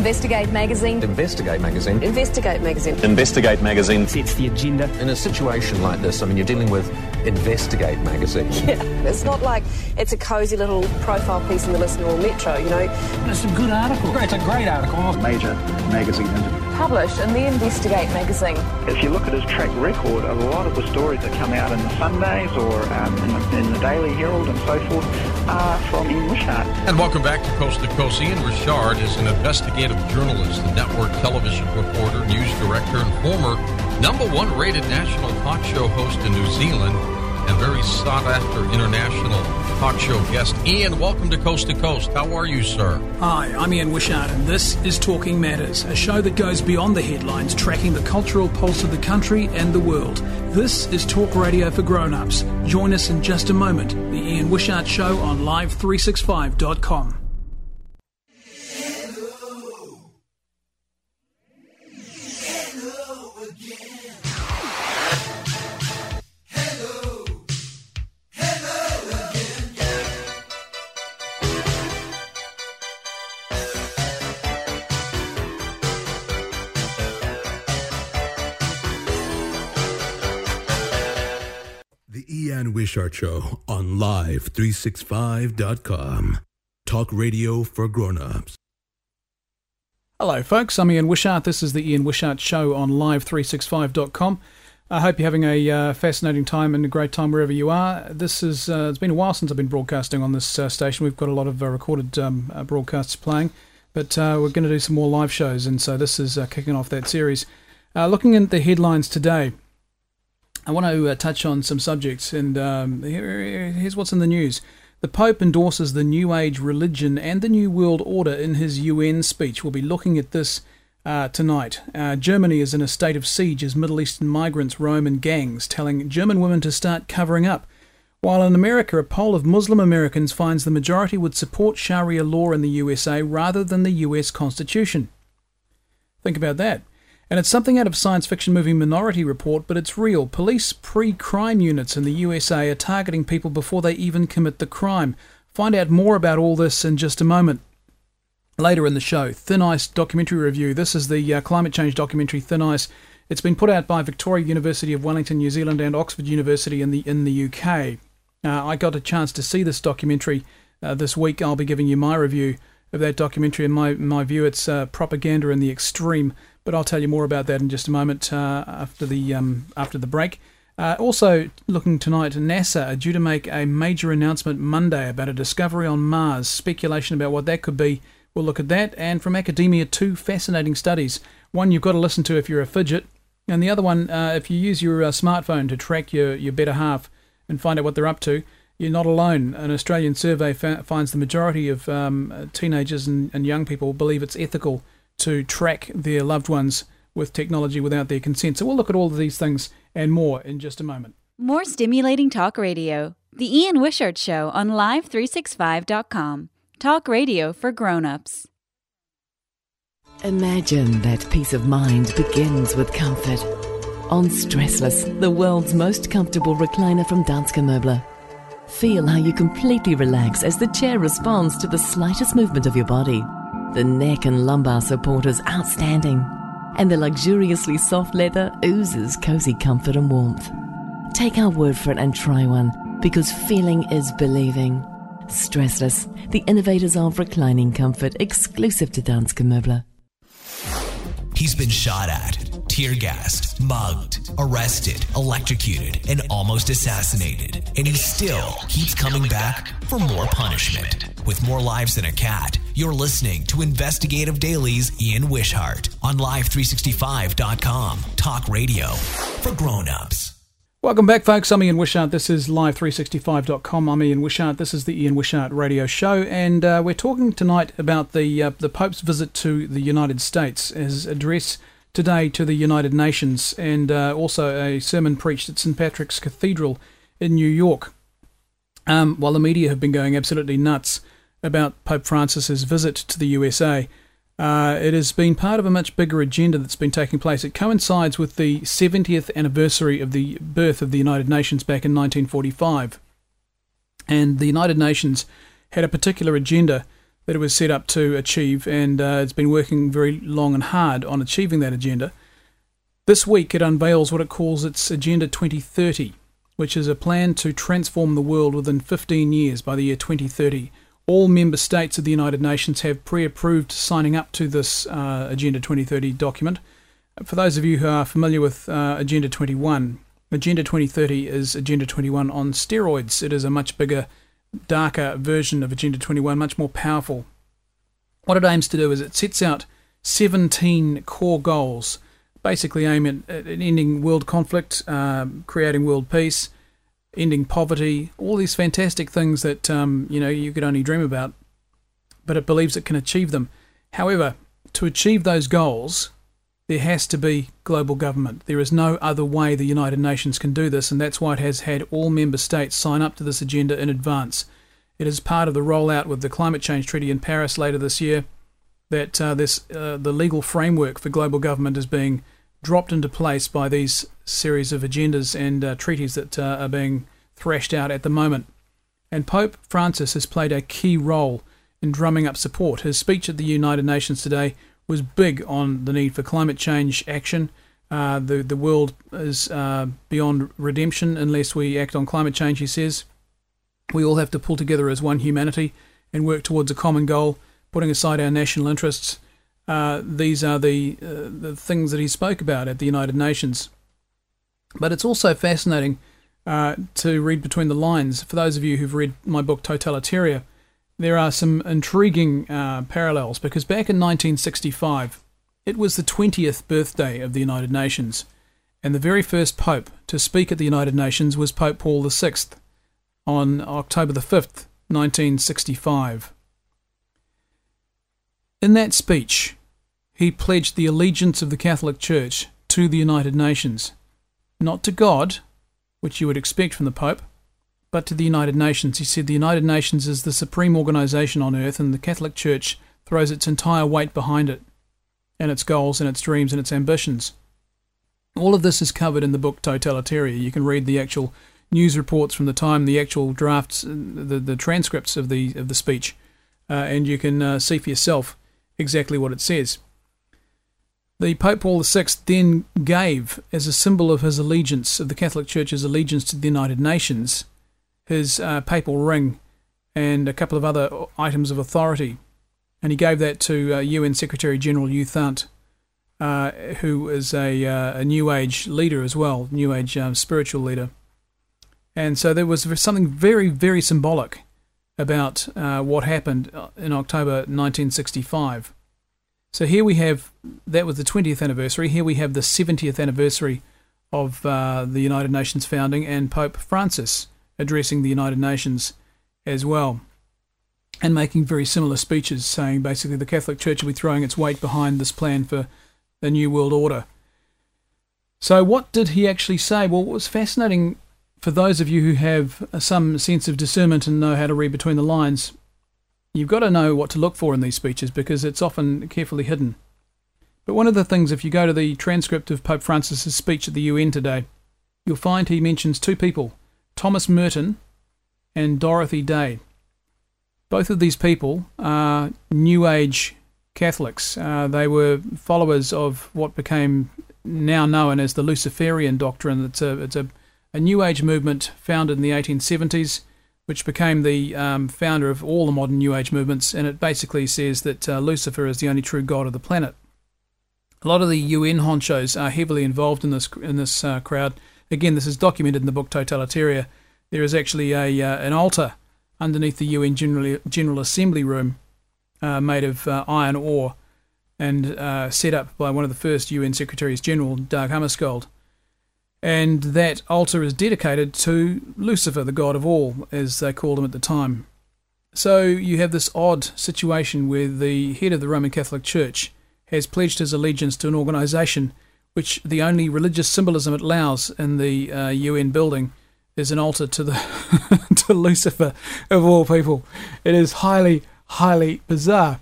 Investigate Magazine. Investigate Magazine. Investigate Magazine. Investigate Magazine sets the agenda. In a situation like this, I mean, you're dealing with Investigate Magazine. Yeah, it's not like it's a cosy little profile piece in the Listener or Metro, you know. It's a good article. Great, It's a great article. Major magazine interview. Published in the Investigate magazine. If you look at his track record, a lot of the stories that come out in the Sundays or um, in, the, in, the, Daily Herald and so forth are from And welcome back to Coast to Coast. Ian Wishart is an investigative journalist, a network television reporter, news director, and former number one rated national talk show host in New Zealand and very sought after international talk show guest. Ian, welcome to Coast to Coast. How are you, sir? Hi, I'm Ian Wishart, and this is Talking Matters, a show that goes beyond the headlines, tracking the cultural pulse of the country and the world. This is Talk Radio for Grown Ups. Join us in just a moment. The Ian Wishart Show on Live365.com. Show on Live365.com. Talk radio for grown-ups. Hello, folks. I'm Ian Wishart. This is the Ian Wishart Show on Live365.com. I hope you're having a uh, fascinating time and a great time wherever you are. This is uh, it's been a while since I've been broadcasting on this uh, station. We've got a lot of uh, recorded um, uh, broadcasts playing, but uh, we're going to do some more live shows, and so this is kicking off that series. looking at the headlines today. I want to uh, touch on some subjects, and um, here, here's what's in the news. The Pope endorses the New Age religion and the New World Order in his UN speech. We'll be looking at this uh, tonight. Uh, Germany is in a state of siege as Middle Eastern migrants roam in gangs, telling German women to start covering up. While in America, a poll of Muslim Americans finds the majority would support Sharia law in the USA rather than the US Constitution. Think about that. And it's something out of science fiction movie Minority Report, but it's real. Police pre crime units in the USA are targeting people before they even commit the crime. Find out more about all this in just a moment. Later in the show, Thin Ice documentary review. This is the uh, climate change documentary Thin Ice. It's been put out by Victoria University of Wellington, New Zealand, and Oxford University in the in the UK. Uh, I got a chance to see this documentary uh, this week. I'll be giving you my review of that documentary. In my my view, it's uh, propaganda in the extreme. But I'll tell you more about that in just a moment uh, after the um, after the break. Uh, also, looking tonight, NASA are due to make a major announcement Monday about a discovery on Mars. Speculation about what that could be. We'll look at that. And from academia, two fascinating studies. One you've got to listen to if you're a fidget, and the other one, uh, if you use your uh, smartphone to track your, your better half and find out what they're up to, you're not alone. An Australian survey fa- finds the majority of um, teenagers and, and young people believe it's ethical to track their loved ones with technology without their consent. So we'll look at all of these things and more in just a moment. More stimulating talk radio. The Ian Wishart Show on Live365.com. Talk radio for grown-ups. Imagine that peace of mind begins with comfort. On Stressless, the world's most comfortable recliner from Danske Möbler. Feel how you completely relax as the chair responds to the slightest movement of your body. The neck and lumbar support is outstanding, and the luxuriously soft leather oozes cozy comfort and warmth. Take our word for it and try one, because feeling is believing. Stressless, the innovators of reclining comfort exclusive to Danske Möbler. He's been shot at, tear gassed, mugged, arrested, electrocuted, and almost assassinated. And he still keeps coming back for more punishment. With more lives than a cat, you're listening to Investigate Daily's Ian Wishart on Live365.com. Talk radio for grown-ups. Welcome back, folks. I'm Ian Wishart. This is Live365.com. I'm Ian Wishart. This is the Ian Wishart Radio Show, and uh, we're talking tonight about the uh, the Pope's visit to the United States, his address today to the United Nations, and uh, also a sermon preached at St Patrick's Cathedral in New York. Um, while the media have been going absolutely nuts about Pope Francis's visit to the USA. Uh, it has been part of a much bigger agenda that's been taking place. It coincides with the 70th anniversary of the birth of the United Nations back in 1945. And the United Nations had a particular agenda that it was set up to achieve, and uh, it's been working very long and hard on achieving that agenda. This week, it unveils what it calls its Agenda 2030, which is a plan to transform the world within 15 years by the year 2030. All member states of the United Nations have pre approved signing up to this uh, Agenda 2030 document. For those of you who are familiar with uh, Agenda 21, Agenda 2030 is Agenda 21 on steroids. It is a much bigger, darker version of Agenda 21, much more powerful. What it aims to do is it sets out 17 core goals, basically aim at, at ending world conflict, uh, creating world peace, ending poverty, all these fantastic things that um, you know you could only dream about. But it believes it can achieve them. However, to achieve those goals, there has to be global government. There is no other way the United Nations can do this, and that's why it has had all member states sign up to this agenda in advance. It is part of the rollout with the Climate Change Treaty in Paris later this year that uh, this uh, the legal framework for global government is being dropped into place by these series of agendas and uh, treaties that uh, are being thrashed out at the moment. And Pope Francis has played a key role in drumming up support. His speech at the United Nations today was big on the need for climate change action. Uh, the the world is uh, beyond redemption unless we act on climate change. He says we all have to pull together as one humanity and work towards a common goal, putting aside our national interests. Uh, these are the uh, the things that he spoke about at the United Nations. But it's also fascinating uh, to read between the lines. For those of you who've read my book Totalitaria, there are some intriguing uh, parallels because back in 1965, it was the 20th birthday of the United Nations, and the very first pope to speak at the United Nations was Pope Paul VI on October the 5th, 1965. In that speech, he pledged the allegiance of the Catholic Church to the United Nations, not to God, which you would expect from the Pope, but to the United Nations. He said the United Nations is the supreme organization on earth, and the Catholic Church throws its entire weight behind it, and its goals, and its dreams, and its ambitions. All of this is covered in the book Totalitaria. You can read the actual news reports from the time, the actual drafts, the, the transcripts of the of the speech, uh, and you can uh, see for yourself exactly what it says. The Pope Paul VI then gave, as a symbol of his allegiance, of the Catholic Church's allegiance to the United Nations, his uh, papal ring and a couple of other items of authority. And he gave that to uh, UN Secretary General U Thant, uh, who is a, uh, a New Age leader as well, New Age um, spiritual leader. And so there was something very, very symbolic about uh, what happened uh, in October 1965. So here we have that was the 20th anniversary. Here we have the 70th anniversary of the United Nations founding and Pope Francis addressing the United Nations as well and making very similar speeches saying basically the Catholic Church will be throwing its weight behind this plan for the New World Order. So, what did he actually say? Well, what was fascinating for those of you who have some sense of discernment and know how to read between the lines, you've got to know what to look for in these speeches because it's often carefully hidden. But one of the things, if you go to the transcript of Pope Francis's speech at the UN today, you'll find he mentions two people Thomas Merton and Dorothy Day. Both of these people are New Age Catholics. Uh, they were followers of what became now known as the Luciferian doctrine. It's a, it's a, a New Age movement founded in the 1870s, which became the um, founder of all the modern New Age movements, and it basically says that uh, Lucifer is the only true god of the planet. A lot of the UN honchos are heavily involved in this in this uh, crowd. Again, this is documented in the book Totalitaria. There is actually a uh, an altar underneath the UN General, General Assembly room uh, made of uh, iron ore and uh, set up by one of the first UN Secretaries General, Dag Hammarskjöld. And that altar is dedicated to Lucifer, the god of all, as they called him at the time. So you have this odd situation where the head of the Roman Catholic Church has pledged his allegiance to an organization which the only religious symbolism it allows in the uh, UN building is an altar to the to Lucifer of all people. It is highly, highly bizarre.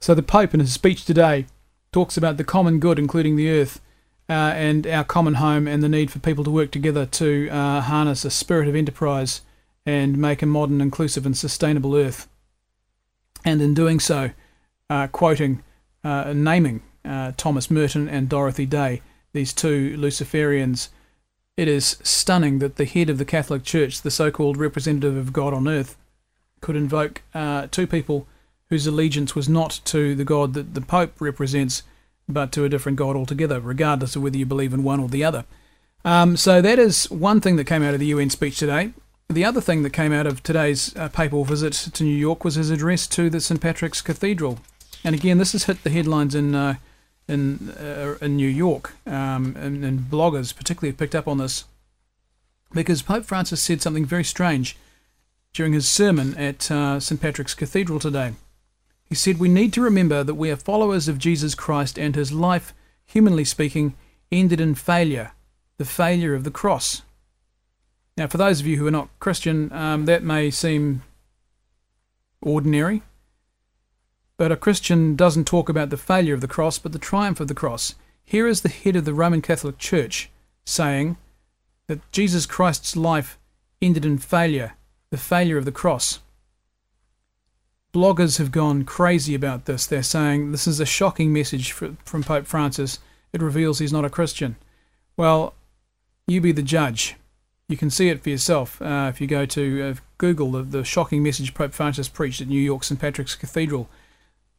So the Pope in his speech today talks about the common good, including the earth, uh, and our common home, and the need for people to work together to uh, harness a spirit of enterprise and make a modern, inclusive, and sustainable earth. and in doing so, uh, quoting, uh, naming uh, Thomas Merton and Dorothy Day, these two Luciferians. It is stunning that the head of the Catholic Church, the so called representative of God on earth, could invoke uh, two people whose allegiance was not to the God that the Pope represents, but to a different God altogether, regardless of whether you believe in one or the other. Um, so that is one thing that came out of the UN speech today. The other thing that came out of today's uh, papal visit to New York was his address to the St Patrick's Cathedral, and again, this has hit the headlines in uh, in uh, in New York, um, and, and bloggers particularly have picked up on this because Pope Francis said something very strange during his sermon at uh, St Patrick's Cathedral today. He said, We need to remember that we are followers of Jesus Christ and his life, humanly speaking, ended in failure, the failure of the cross. Now, for those of you who are not Christian, um, that may seem ordinary, but a Christian doesn't talk about the failure of the cross, but the triumph of the cross. Here is the head of the Roman Catholic Church saying that Jesus Christ's life ended in failure, the failure of the cross bloggers have gone crazy about this. They're saying this is a shocking message from Pope Francis. It reveals he's not a Christian. Well, you be the judge. You can see it for yourself uh, if you go to uh, Google the, the shocking message Pope Francis preached at New York St. Patrick's Cathedral.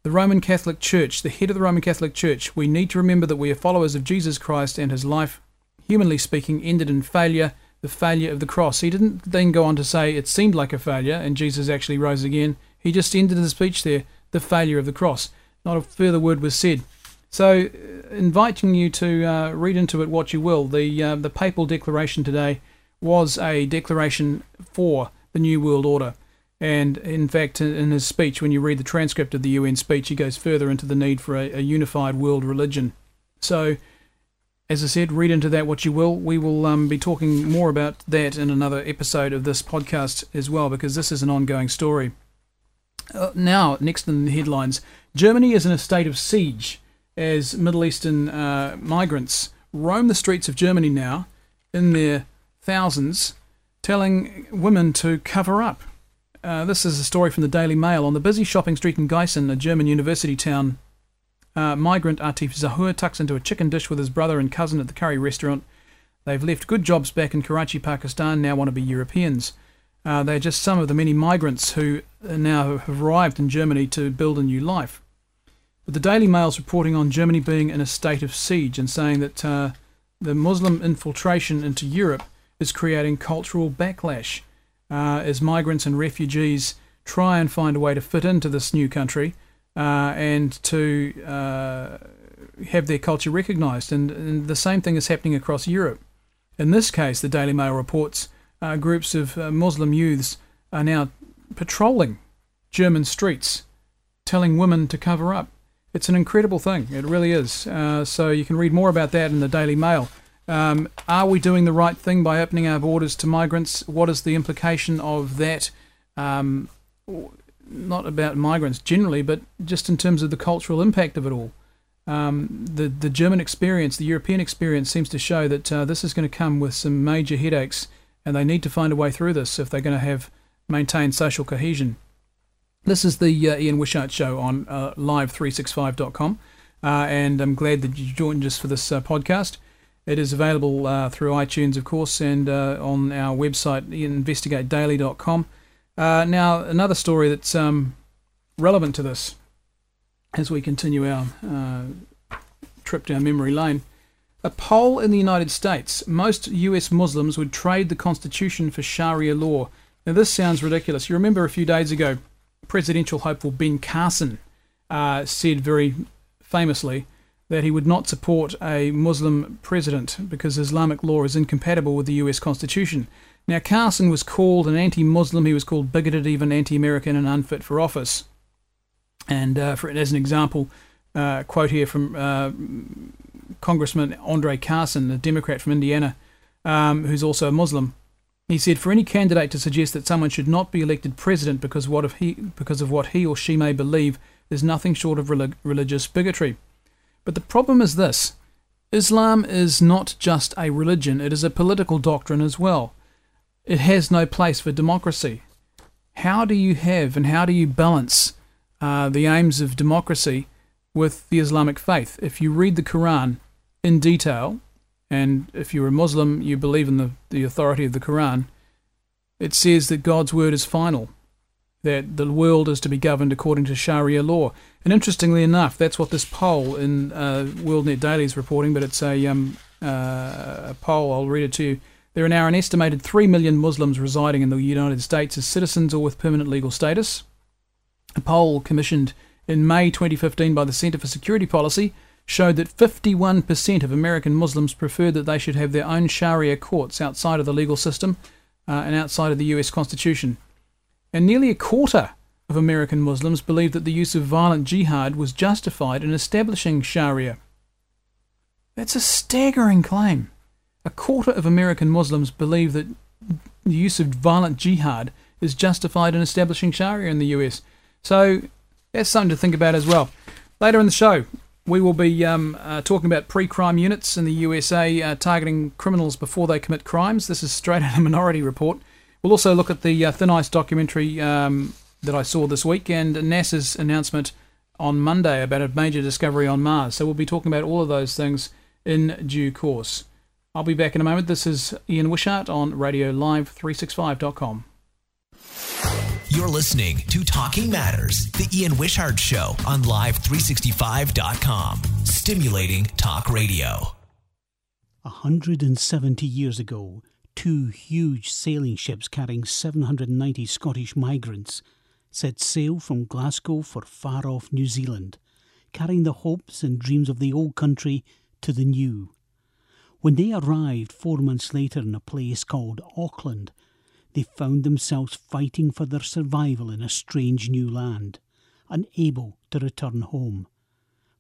The Roman Catholic Church, the head of the Roman Catholic Church, we need to remember that we are followers of Jesus Christ and his life, humanly speaking, ended in failure, the failure of the cross. He didn't then go on to say it seemed like a failure and Jesus actually rose again. He just ended the speech there, the failure of the cross. Not a further word was said. So, uh, inviting you to uh, read into it what you will, the uh, the papal declaration today was a declaration for the New World Order. And in fact, in his speech, when you read the transcript of the UN speech, he goes further into the need for a, a unified world religion. So, as I said, read into that what you will. We will um, be talking more about that in another episode of this podcast as well, because this is an ongoing story. Uh, now, next in the headlines, Germany is in a state of siege as Middle Eastern uh, migrants roam the streets of Germany now in their thousands, telling women to cover up. Uh, this is a story from the Daily Mail. On the busy shopping street in Gießen, a German university town, uh, migrant Atif Zahur tucks into a chicken dish with his brother and cousin at the curry restaurant. They've left good jobs back in Karachi, Pakistan, now want to be Europeans. Uh, they're just some of the many migrants who now have arrived in Germany to build a new life. But the Daily Mail's reporting on Germany being in a state of siege and saying that uh, the Muslim infiltration into Europe is creating cultural backlash uh, as migrants and refugees try and find a way to fit into this new country uh, and to uh, have their culture recognised. And, and the same thing is happening across Europe. In this case, the Daily Mail reports uh, groups of Muslim youths are now patrolling German streets, telling women to cover up. It's an incredible thing. It really is. Uh, so you can read more about that in the Daily Mail. Um, are we doing the right thing by opening our borders to migrants? What is the implication of that? Um, not about migrants generally, but just in terms of the cultural impact of it all. Um, the the German experience, the European experience, seems to show that uh, this is going to come with some major headaches and they need to find a way through this if they're going to have maintain social cohesion. This is the uh, Ian Wishart Show on uh, live365.com, uh, and I'm glad that you joined us for this uh, podcast. It is available uh, through iTunes, of course, and uh, on our website, investigatedaily.com. Uh, now, another story that's um, relevant to this as we continue our trip down memory lane a poll in the United States. Most US Muslims would trade the Constitution for Sharia law. Now, this sounds ridiculous. You remember a few days ago, presidential hopeful Ben Carson uh, said very famously that he would not support a Muslim president because Islamic law is incompatible with the US Constitution. Now, Carson was called an anti Muslim, he was called bigoted, even anti American, and unfit for office. And uh, for, as an example, uh, quote here from uh, Congressman Andre Carson, a Democrat from Indiana, um, who's also a Muslim. He said, "For any candidate to suggest that someone should not be elected president because what of he because of what he or she may believe is nothing short of relig- religious bigotry." But the problem is this: Islam is not just a religion; it is a political doctrine as well. It has no place for democracy. How do you have and how do you balance uh, the aims of democracy with the Islamic faith. If you read the Quran in detail, and if you're a Muslim, you believe in the, the authority of the Quran, it says that God's word is final, that the world is to be governed according to Sharia law. And interestingly enough, that's what this poll in uh, WorldNet Daily is reporting, but it's a, um, uh, a poll, I'll read it to you. There are now an estimated 3 million Muslims residing in the United States as citizens or with permanent legal status. A poll commissioned in May 2015 by the Center for Security Policy showed that 51% of American Muslims preferred that they should have their own Sharia courts outside of the legal system uh, and outside of the US Constitution. And nearly a quarter of American Muslims believe that the use of violent jihad was justified in establishing Sharia. That's a staggering claim. A quarter of American Muslims believe that the use of violent jihad is justified in establishing Sharia in the US. So that's something to think about as well. Later in the show, we will be um, uh, talking about pre crime units in the USA uh, targeting criminals before they commit crimes. This is straight out of Minority Report. We'll also look at the uh, Thin Ice documentary um, that I saw this week and NASA's announcement on Monday about a major discovery on Mars. So we'll be talking about all of those things in due course. I'll be back in a moment. This is Ian Wishart on RadioLive365.com. You're listening to Talking Matters, the Ian Wishart Show on Live365.com. Stimulating talk radio. 170 years ago, two huge sailing ships carrying 790 Scottish migrants set sail from Glasgow for far off New Zealand, carrying the hopes and dreams of the old country to the new. When they arrived four months later in a place called Auckland, they found themselves fighting for their survival in a strange new land, unable to return home.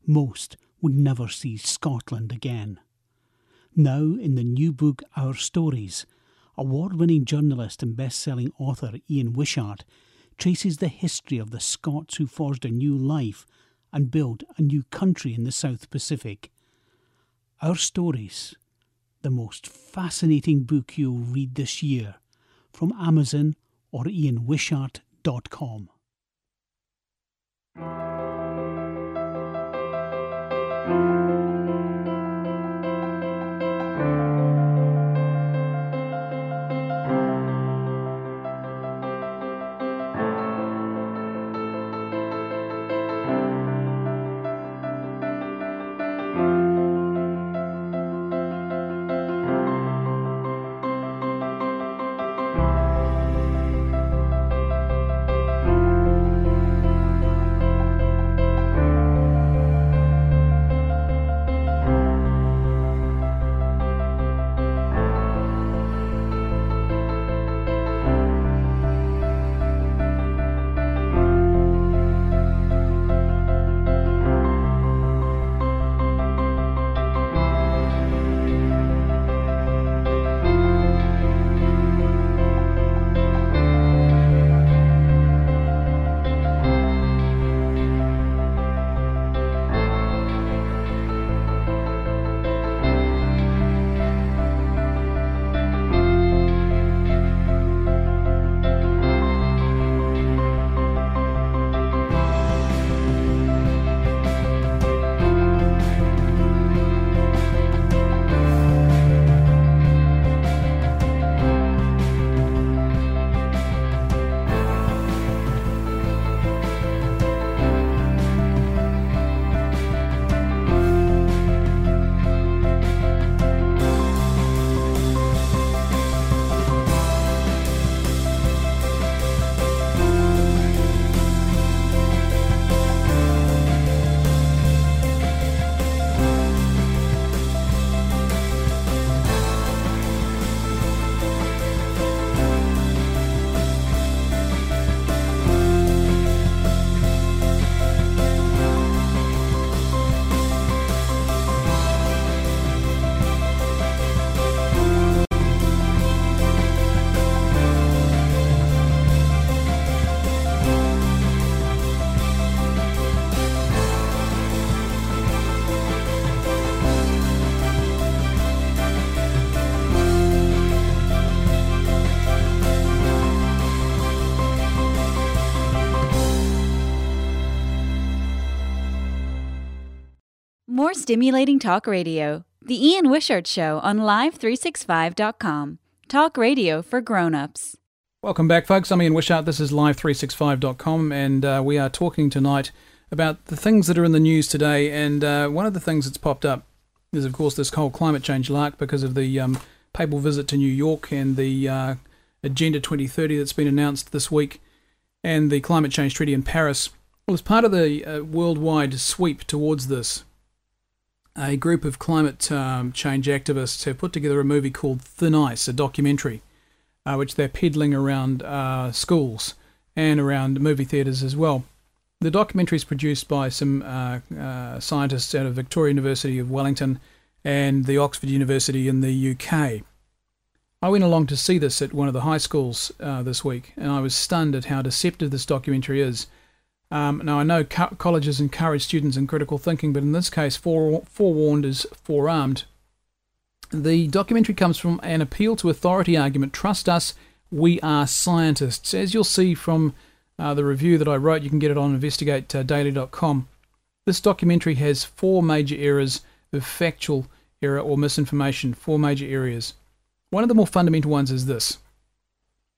Most would never see Scotland again. Now, in the new book Our Stories, award winning journalist and best selling author Ian Wishart traces the history of the Scots who forged a new life and built a new country in the South Pacific. Our Stories, the most fascinating book you'll read this year, from Amazon or ianwishart.com. stimulating talk radio. The Ian Wishart Show on Live365.com. Talk radio for grown-ups. Welcome back, folks. I'm Ian Wishart. This is Live365.com, and uh, we are talking tonight about the things that are in the news today. And uh, one of the things that's popped up is, of course, this whole climate change lark because of the um, papal visit to New York and the uh, Agenda 2030 that's been announced this week, and the climate change treaty in Paris. Well, as part of the uh, worldwide sweep towards this, a group of climate um, change activists have put together a movie called Thin Ice, a documentary, uh, which they're peddling around uh, schools and around movie theatres as well. The documentary is produced by some uh, uh, scientists out of Victoria University of Wellington and the Oxford University in the UK. I went along to see this at one of the high schools uh, this week, and I was stunned at how deceptive this documentary is. Um, now, I know co- colleges encourage students in critical thinking, but in this case, fore- forewarned is forearmed. The documentary comes from an appeal to authority argument trust us, we are scientists. As you'll see from uh, the review that I wrote, you can get it on investigatedaily.com. This documentary has four major errors of factual error or misinformation, four major areas. One of the more fundamental ones is this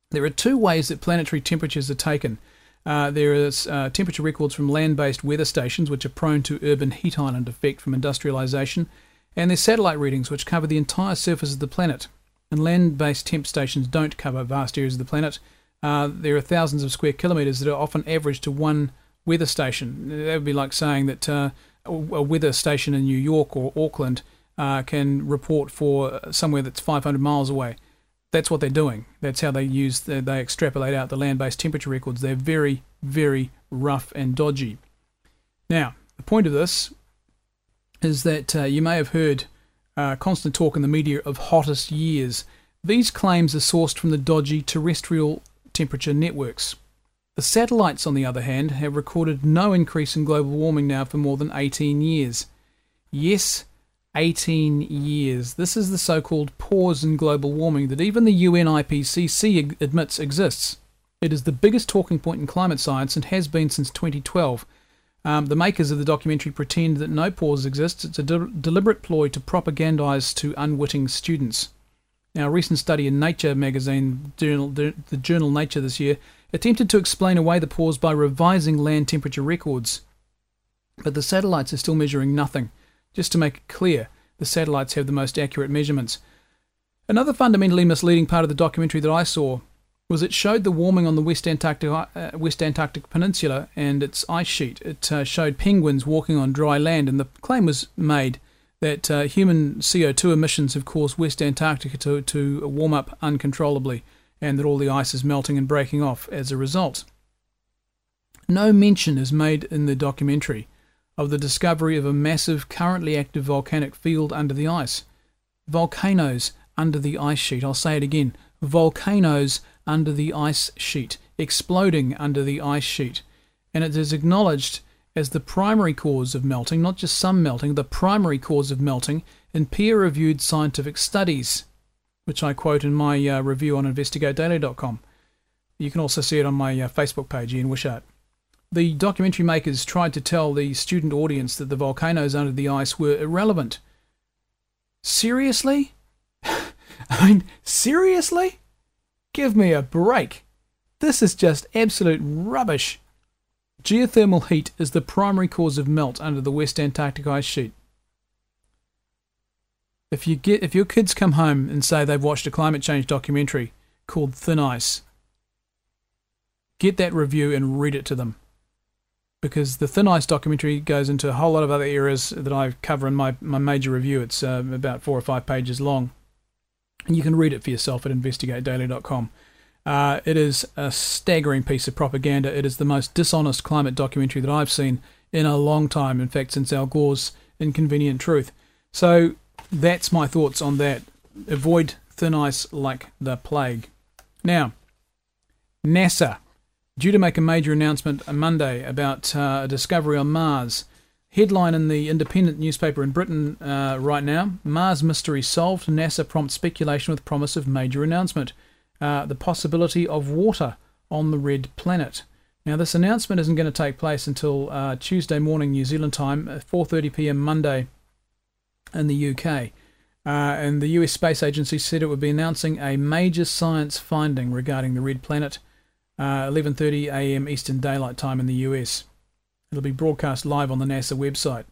there are two ways that planetary temperatures are taken. Uh, there is uh, temperature records from land-based weather stations, which are prone to urban heat island effect from industrialization, and there's satellite readings, which cover the entire surface of the planet. And land-based temp stations don't cover vast areas of the planet. Uh, there are thousands of square kilometres that are often averaged to one weather station. That would be like saying that uh, a weather station in New York or Auckland uh, can report for somewhere that's 500 miles away that's what they're doing. That's how they use the, they extrapolate out the land-based temperature records. They're very very rough and dodgy. Now, the point of this is that uh, you may have heard uh, constant talk in the media of hottest years. These claims are sourced from the dodgy terrestrial temperature networks. The satellites, on the other hand, have recorded no increase in global warming now for more than 18 years. Yes, 18 years. This is the so called pause in global warming that even the UN IPCC admits exists. It is the biggest talking point in climate science and has been since 2012. Um, the makers of the documentary pretend that no pause exists. It's a de- deliberate ploy to propagandize to unwitting students. Now, a recent study in Nature magazine, journal, the journal Nature this year, attempted to explain away the pause by revising land temperature records. But the satellites are still measuring nothing. Just to make it clear, the satellites have the most accurate measurements. Another fundamentally misleading part of the documentary that I saw was it showed the warming on the West Antarctic, uh, West Antarctic Peninsula and its ice sheet. It uh, showed penguins walking on dry land, and the claim was made that uh, human CO2 emissions have caused West Antarctica to, to warm up uncontrollably, and that all the ice is melting and breaking off as a result. No mention is made in the documentary of the discovery of a massive, currently active volcanic field under the ice. Volcanoes under the ice sheet. I'll say it again volcanoes under the ice sheet, exploding under the ice sheet. And it is acknowledged as the primary cause of melting, not just some melting, the primary cause of melting in peer reviewed scientific studies, which I quote in my uh, review on investigatedaily.com. You can also see it on my uh, Facebook page, Ian Wishart. The documentary makers tried to tell the student audience that the volcanoes under the ice were irrelevant. Seriously? I mean, seriously? Give me a break. This is just absolute rubbish. Geothermal heat is the primary cause of melt under the West Antarctic ice sheet. If you get if your kids come home and say they've watched a climate change documentary called Thin Ice, get that review and read it to them because the Thin Ice documentary goes into a whole lot of other areas that I cover in my, my major review. It's uh, about four or five pages long. And you can read it for yourself at investigatedaily.com. Uh, it is a staggering piece of propaganda. It is the most dishonest climate documentary that I've seen in a long time, in fact, since Al Gore's Inconvenient Truth. So that's my thoughts on that. Avoid thin ice like the plague. Now, NASA due to make a major announcement on Monday about uh, a discovery on Mars. Headline in the Independent newspaper in Britain uh, right now Mars mystery solved. NASA prompts speculation with promise of major announcement. Uh, the possibility of water on the red planet. Now, this announcement isn't going to take place until uh, Tuesday morning New Zealand time, 4:30 p.m. Monday, in the UK. Uh, and the US Space Agency said it would be announcing a major science finding regarding the red planet, uh, 11:30 a.m. Eastern Daylight Time in the US. It'll be broadcast live on the NASA website.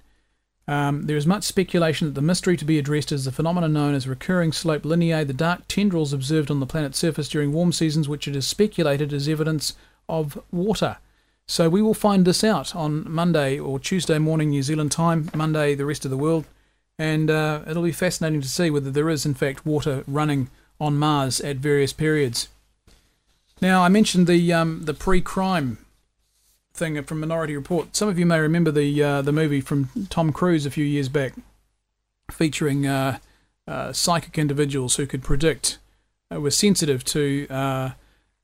Um, there is much speculation that the mystery to be addressed is the phenomenon known as recurring slope lineae, the dark tendrils observed on the planet's surface during warm seasons, which it is speculated is evidence of water. So we will find this out on Monday or Tuesday morning New Zealand time, Monday the rest of the world, and uh, it'll be fascinating to see whether there is in fact water running on Mars at various periods. Now I mentioned the um, the pre-crime thing from Minority Report. Some of you may remember the uh, the movie from Tom Cruise a few years back, featuring uh, uh, psychic individuals who could predict, uh, were sensitive to uh,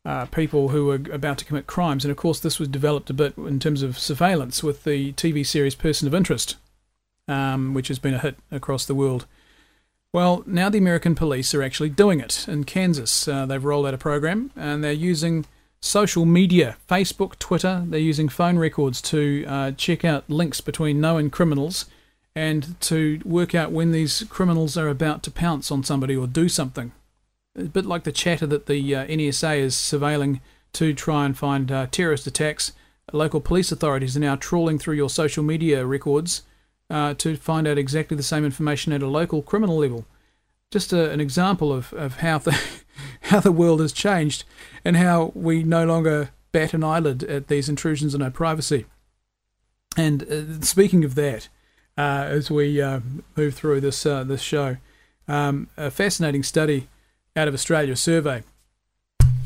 uh, people who were about to commit crimes. And of course, this was developed a bit in terms of surveillance with the TV series Person of Interest, um, which has been a hit across the world. Well, now the American police are actually doing it in Kansas. they've rolled out a program and they're using social media, Facebook, Twitter. They're using phone records to uh, check out links between known criminals and to work out when these criminals are about to pounce on somebody or do something. A bit like the chatter that the uh, NSA is surveilling to try and find uh, terrorist attacks. Local police authorities are now trawling through your social media records uh, to find out exactly the same information at a local criminal level. Just a, an example of, of how the how the world has changed and how we no longer bat an eyelid at these intrusions on our privacy. And uh, speaking of that, uh, as we uh, move through this uh, this show, um, a fascinating study out of Australia, survey.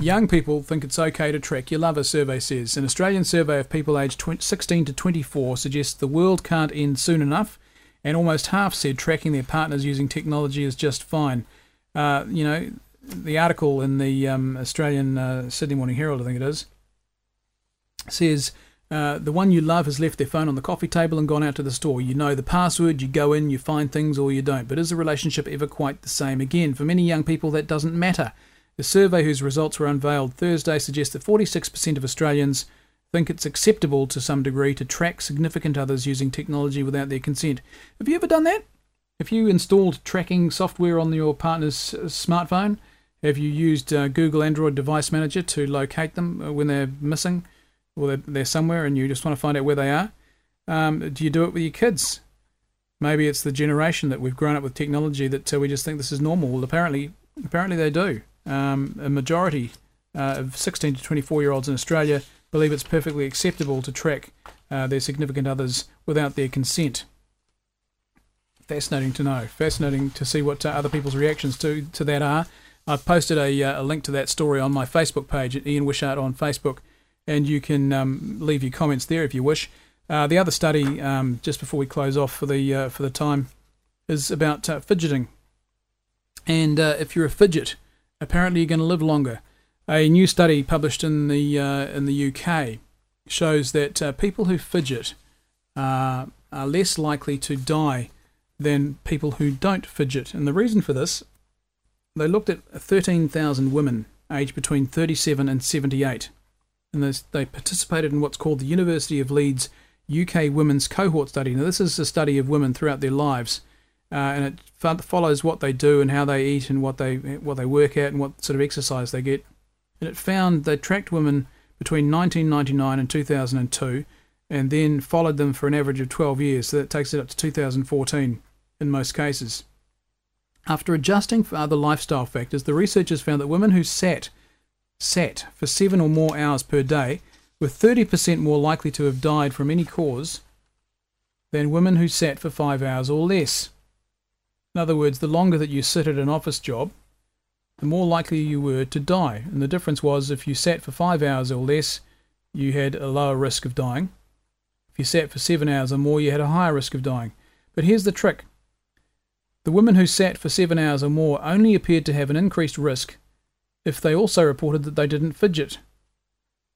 Young people think it's okay to track your lover, survey says. An Australian survey of people aged 20, 16 to 24 suggests the world can't end soon enough, and almost half said tracking their partners using technology is just fine. Uh, you know, the article in the um, Australian uh, Sydney Morning Herald, I think it is, says uh, the one you love has left their phone on the coffee table and gone out to the store. You know the password, you go in, you find things, or you don't. But is the relationship ever quite the same again? For many young people, that doesn't matter. The survey, whose results were unveiled Thursday, suggests that 46% of Australians think it's acceptable to some degree to track significant others using technology without their consent. Have you ever done that? Have you installed tracking software on your partner's uh, smartphone? Have you used uh, Google Android Device Manager to locate them uh, when they're missing or they're, they're somewhere and you just want to find out where they are? Um, do you do it with your kids? Maybe it's the generation that we've grown up with technology that uh, we just think this is normal. Well, apparently, apparently they do. Um, a majority uh, of 16 to 24 year olds in Australia believe it's perfectly acceptable to track uh, their significant others without their consent. Fascinating to know. Fascinating to see what uh, other people's reactions to, to that are. I've posted a, uh, a link to that story on my Facebook page at Ian Wishart on Facebook, and you can um, leave your comments there if you wish. Uh, the other study, um, just before we close off for the uh, for the time, is about uh, fidgeting. And uh, if you're a fidget, apparently you're going to live longer. A new study published in the uh, in the UK shows that people who fidget are less likely to die than people who don't fidget. And the reason for this they looked at 13,000 women aged between 37 and 78, and they participated in what's called the University of Leeds UK Women's Cohort Study. Now, this is a study of women throughout their lives, uh, and it follows what they do and how they eat and what they what they work at and what sort of exercise they get. And it found they tracked women between 1999 and 2002, and then followed them for an average of 12 years. So that takes it up to 2014 in most cases. After adjusting for other lifestyle factors, the researchers found that women who sat sat for seven or more hours per day were 30% more likely to have died from any cause than women who sat for five hours or less. In other words, the longer that you sit at an office job, the more likely you were to die. And the difference was if you sat for five hours or less, you had a lower risk of dying. If you sat for seven hours or more, you had a higher risk of dying. But here's the trick the women who sat for seven hours or more only appeared to have an increased risk if they also reported that they didn't fidget.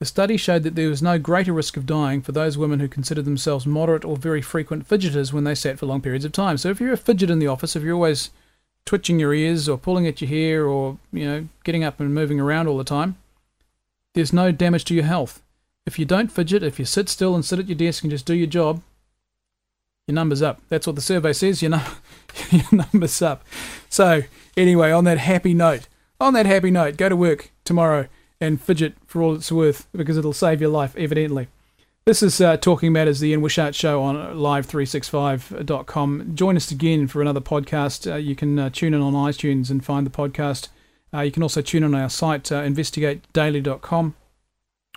The study showed that there was no greater risk of dying for those women who considered themselves moderate or very frequent fidgeters when they sat for long periods of time. So if you're a fidget in the office, if you're always twitching your ears or pulling at your hair or, you know, getting up and moving around all the time, there's no damage to your health. If you don't fidget, if you sit still and sit at your desk and just do your job, Your number's up. That's what the survey says. Your, num- your number's up. So, anyway, on that happy note, on that happy note, go to work tomorrow and fidget for all it's worth because it'll save your life, evidently. This is uh, Talking Matters, the Ian Wishart Show on live365.com. Join us again for another podcast. Uh, you can uh, tune in on iTunes and find the podcast. Uh, you can also tune in on our site, uh, investigatedaily.com,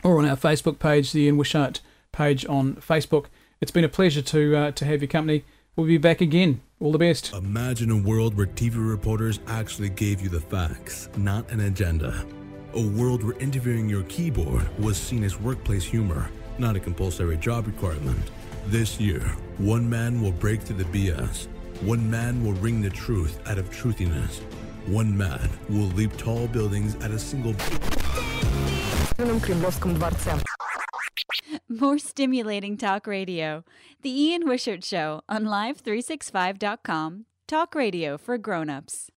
or on our Facebook page, the Ian Wishart page on Facebook. It's been a pleasure to uh, to have your company. We'll be back again. All the best. Imagine a world where TV reporters actually gave you the facts, not an agenda. A world where interviewing your keyboard was seen as workplace humor not a compulsory job requirement. This year, one man will break through the BS. One man will wring the truth out of truthiness. One man will leap tall buildings at a single. More stimulating talk radio. The Ian Wishart Show on Live365.com. Talk radio for grown-ups.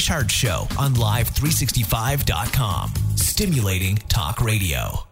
Wishart Show on Live365.com. Stimulating talk radio.